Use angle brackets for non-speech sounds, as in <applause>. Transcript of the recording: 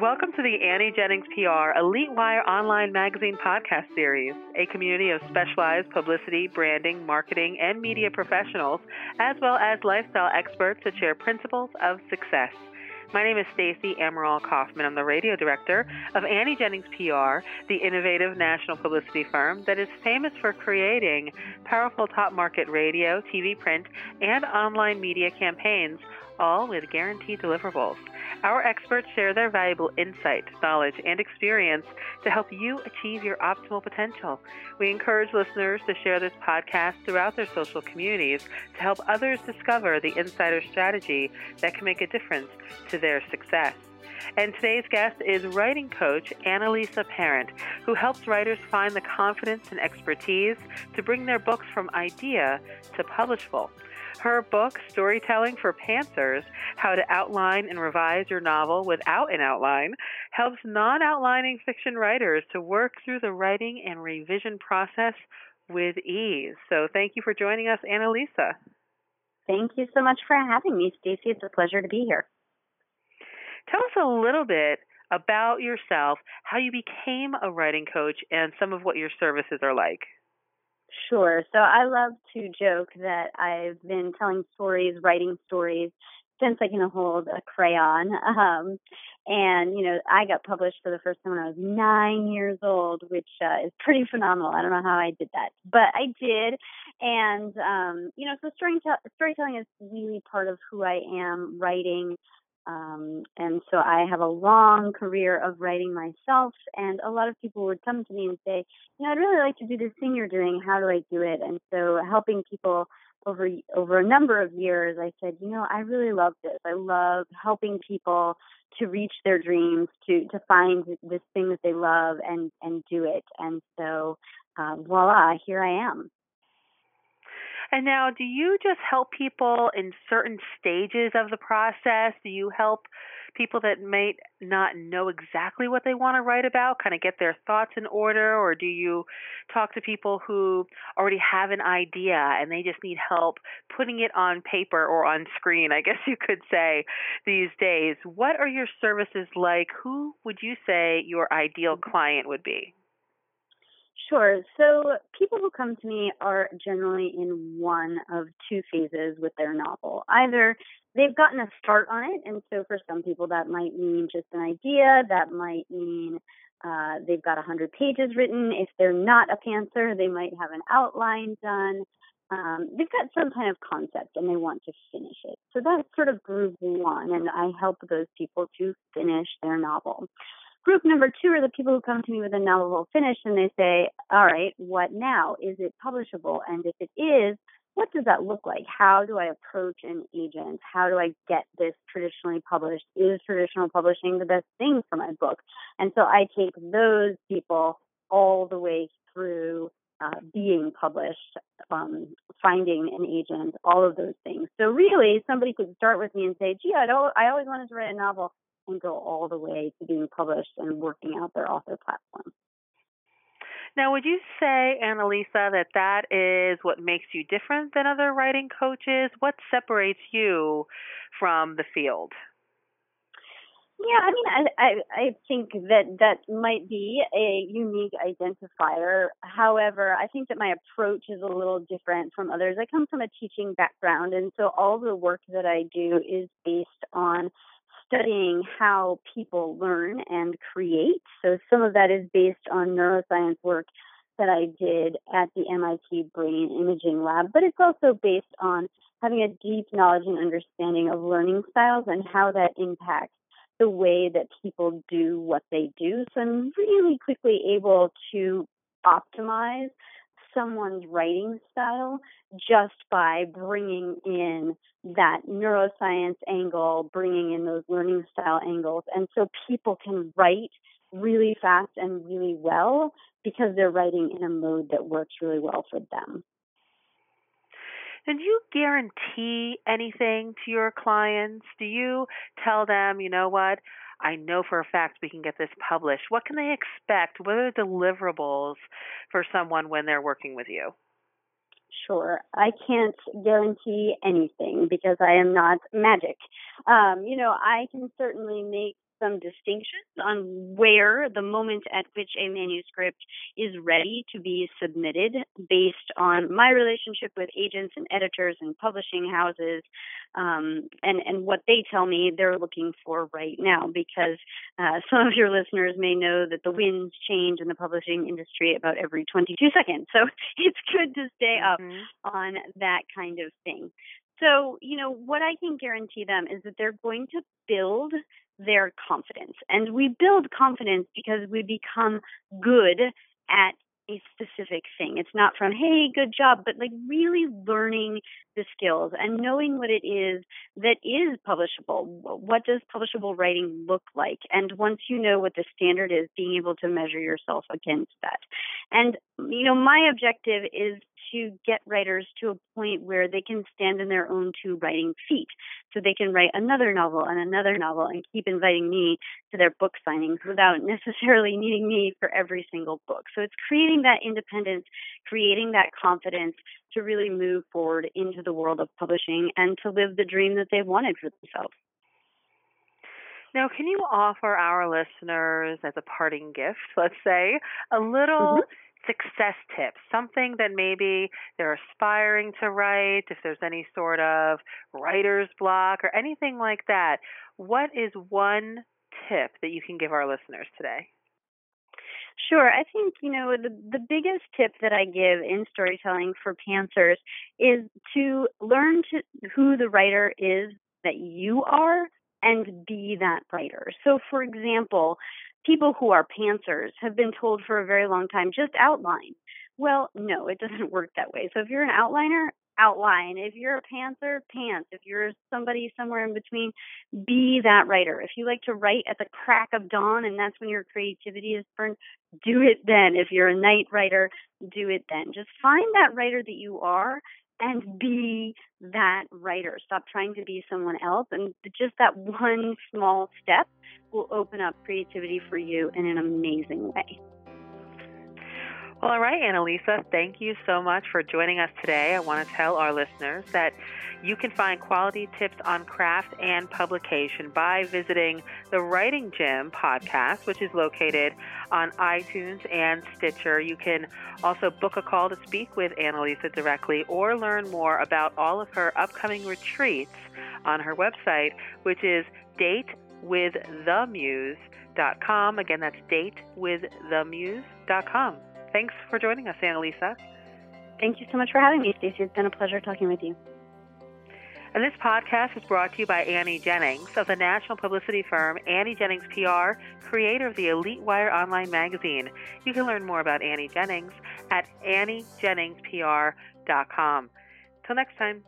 Welcome to the Annie Jennings PR Elite Wire online magazine podcast series, a community of specialized publicity, branding, marketing, and media professionals, as well as lifestyle experts that share principles of success. My name is Stacy Amaral Kaufman. I'm the radio director of Annie Jennings PR, the innovative national publicity firm that is famous for creating powerful top market radio, TV, print, and online media campaigns, all with guaranteed deliverables. Our experts share their valuable insight, knowledge, and experience to help you achieve your optimal potential. We encourage listeners to share this podcast throughout their social communities to help others discover the insider strategy that can make a difference to their success. And today's guest is writing coach Annalisa Parent, who helps writers find the confidence and expertise to bring their books from idea to publishable. Her book, Storytelling for Pantsers How to Outline and Revise Your Novel Without an Outline, helps non outlining fiction writers to work through the writing and revision process with ease. So thank you for joining us, Annalisa. Thank you so much for having me, Stacy. It's a pleasure to be here. Tell us a little bit about yourself, how you became a writing coach, and some of what your services are like. Sure. So I love to joke that I've been telling stories, writing stories since I can hold a crayon. <laughs> Um, and, you know, I got published for the first time when I was nine years old, which uh, is pretty phenomenal. I don't know how I did that, but I did. And, um, you know, so storytelling, storytelling is really part of who I am, writing, um, and so I have a long career of writing myself, and a lot of people would come to me and say, you know, I'd really like to do this thing you're doing. How do I do it? And so helping people over over a number of years, I said, you know, I really love this. I love helping people to reach their dreams, to to find this thing that they love and and do it. And so, uh, voila, here I am. And now, do you just help people in certain stages of the process? Do you help people that might not know exactly what they want to write about kind of get their thoughts in order? Or do you talk to people who already have an idea and they just need help putting it on paper or on screen, I guess you could say, these days? What are your services like? Who would you say your ideal client would be? Sure. So people who come to me are generally in one of two phases with their novel. Either they've gotten a start on it, and so for some people that might mean just an idea, that might mean uh, they've got 100 pages written. If they're not a pantser, they might have an outline done. Um, they've got some kind of concept and they want to finish it. So that's sort of group one, and I help those people to finish their novel. Group number two are the people who come to me with a novel finished and they say, all right, what now? Is it publishable? And if it is, what does that look like? How do I approach an agent? How do I get this traditionally published? Is traditional publishing the best thing for my book? And so I take those people all the way through uh, being published, um, finding an agent, all of those things. So really, somebody could start with me and say, "Gee, I I always wanted to write a novel and go all the way to being published and working out their author platform. Now, would you say, Annalisa, that that is what makes you different than other writing coaches? What separates you from the field? Yeah, I mean, I, I I think that that might be a unique identifier. However, I think that my approach is a little different from others. I come from a teaching background, and so all the work that I do is based on studying how people learn and create. So some of that is based on neuroscience work that I did at the MIT Brain Imaging Lab, but it's also based on having a deep knowledge and understanding of learning styles and how that impacts the way that people do what they do. So I'm really quickly able to optimize someone's writing style just by bringing in that neuroscience angle, bringing in those learning style angles. And so people can write really fast and really well because they're writing in a mode that works really well for them. And do you guarantee anything to your clients? Do you tell them, you know what, I know for a fact we can get this published. What can they expect? What are the deliverables for someone when they're working with you? Sure. I can't guarantee anything because I am not magic. Um, you know, I can certainly make some distinctions on where the moment at which a manuscript is ready to be submitted based on my relationship with agents and editors and publishing houses um, and, and what they tell me they're looking for right now. Because uh, <laughs> some of your listeners may know that the winds change in the publishing industry about every 22 seconds. So <laughs> it's good to stay up mm-hmm. on that kind of thing. So, you know, what I can guarantee them is that they're going to build their confidence. And we build confidence because we become good at a specific thing. It's not from, hey, good job, but like really learning the skills and knowing what it is that is publishable. What does publishable writing look like? And once you know what the standard is, being able to measure yourself against that. And, you know, my objective is to get writers to a point where they can stand in their own two writing feet. So they can write another novel and another novel and keep inviting me to their book signings without <laughs> necessarily needing me for every single book. So it's creating that independence, creating that confidence to really move forward into the world of publishing and to live the dream that they've wanted for themselves. Now, can you offer our listeners, as a parting gift, let's say, a little mm-hmm success tips, something that maybe they're aspiring to write, if there's any sort of writer's block or anything like that, what is one tip that you can give our listeners today? Sure. I think, you know, the, the biggest tip that I give in storytelling for pantsers is to learn to who the writer is that you are and be that writer. So, for example, people who are pantsers have been told for a very long time just outline. Well, no, it doesn't <laughs> work that way. So if you're an outliner, outline. If you're a pantser, pants. If you're somebody somewhere in between, be that writer. If you like to write at the crack of dawn and that's when your creativity is burned, do it then. If you're a night writer, do it then. Just find that writer that you are and be that writer. Stop trying to be someone else. And just that one small step will open up creativity for you in an amazing way. All right, Annalisa, thank you so much for joining us today. I want to tell our listeners that you can find quality tips on craft and publication by visiting the Writing Gym podcast, which is located on iTunes and Stitcher. You can also book a call to speak with Annalisa directly or learn more about all of her upcoming retreats on her website, which is datewiththemuse.com. Again, that's datewiththemuse.com. Thanks for joining us, Annalisa. Thank you so much for having me, Stacey. It's been a pleasure talking with you. And this podcast is brought to you by Annie Jennings of the national publicity firm Annie Jennings PR, creator of the Elite Wire online magazine. You can learn more about Annie Jennings at anniejenningspr.com. Till next time.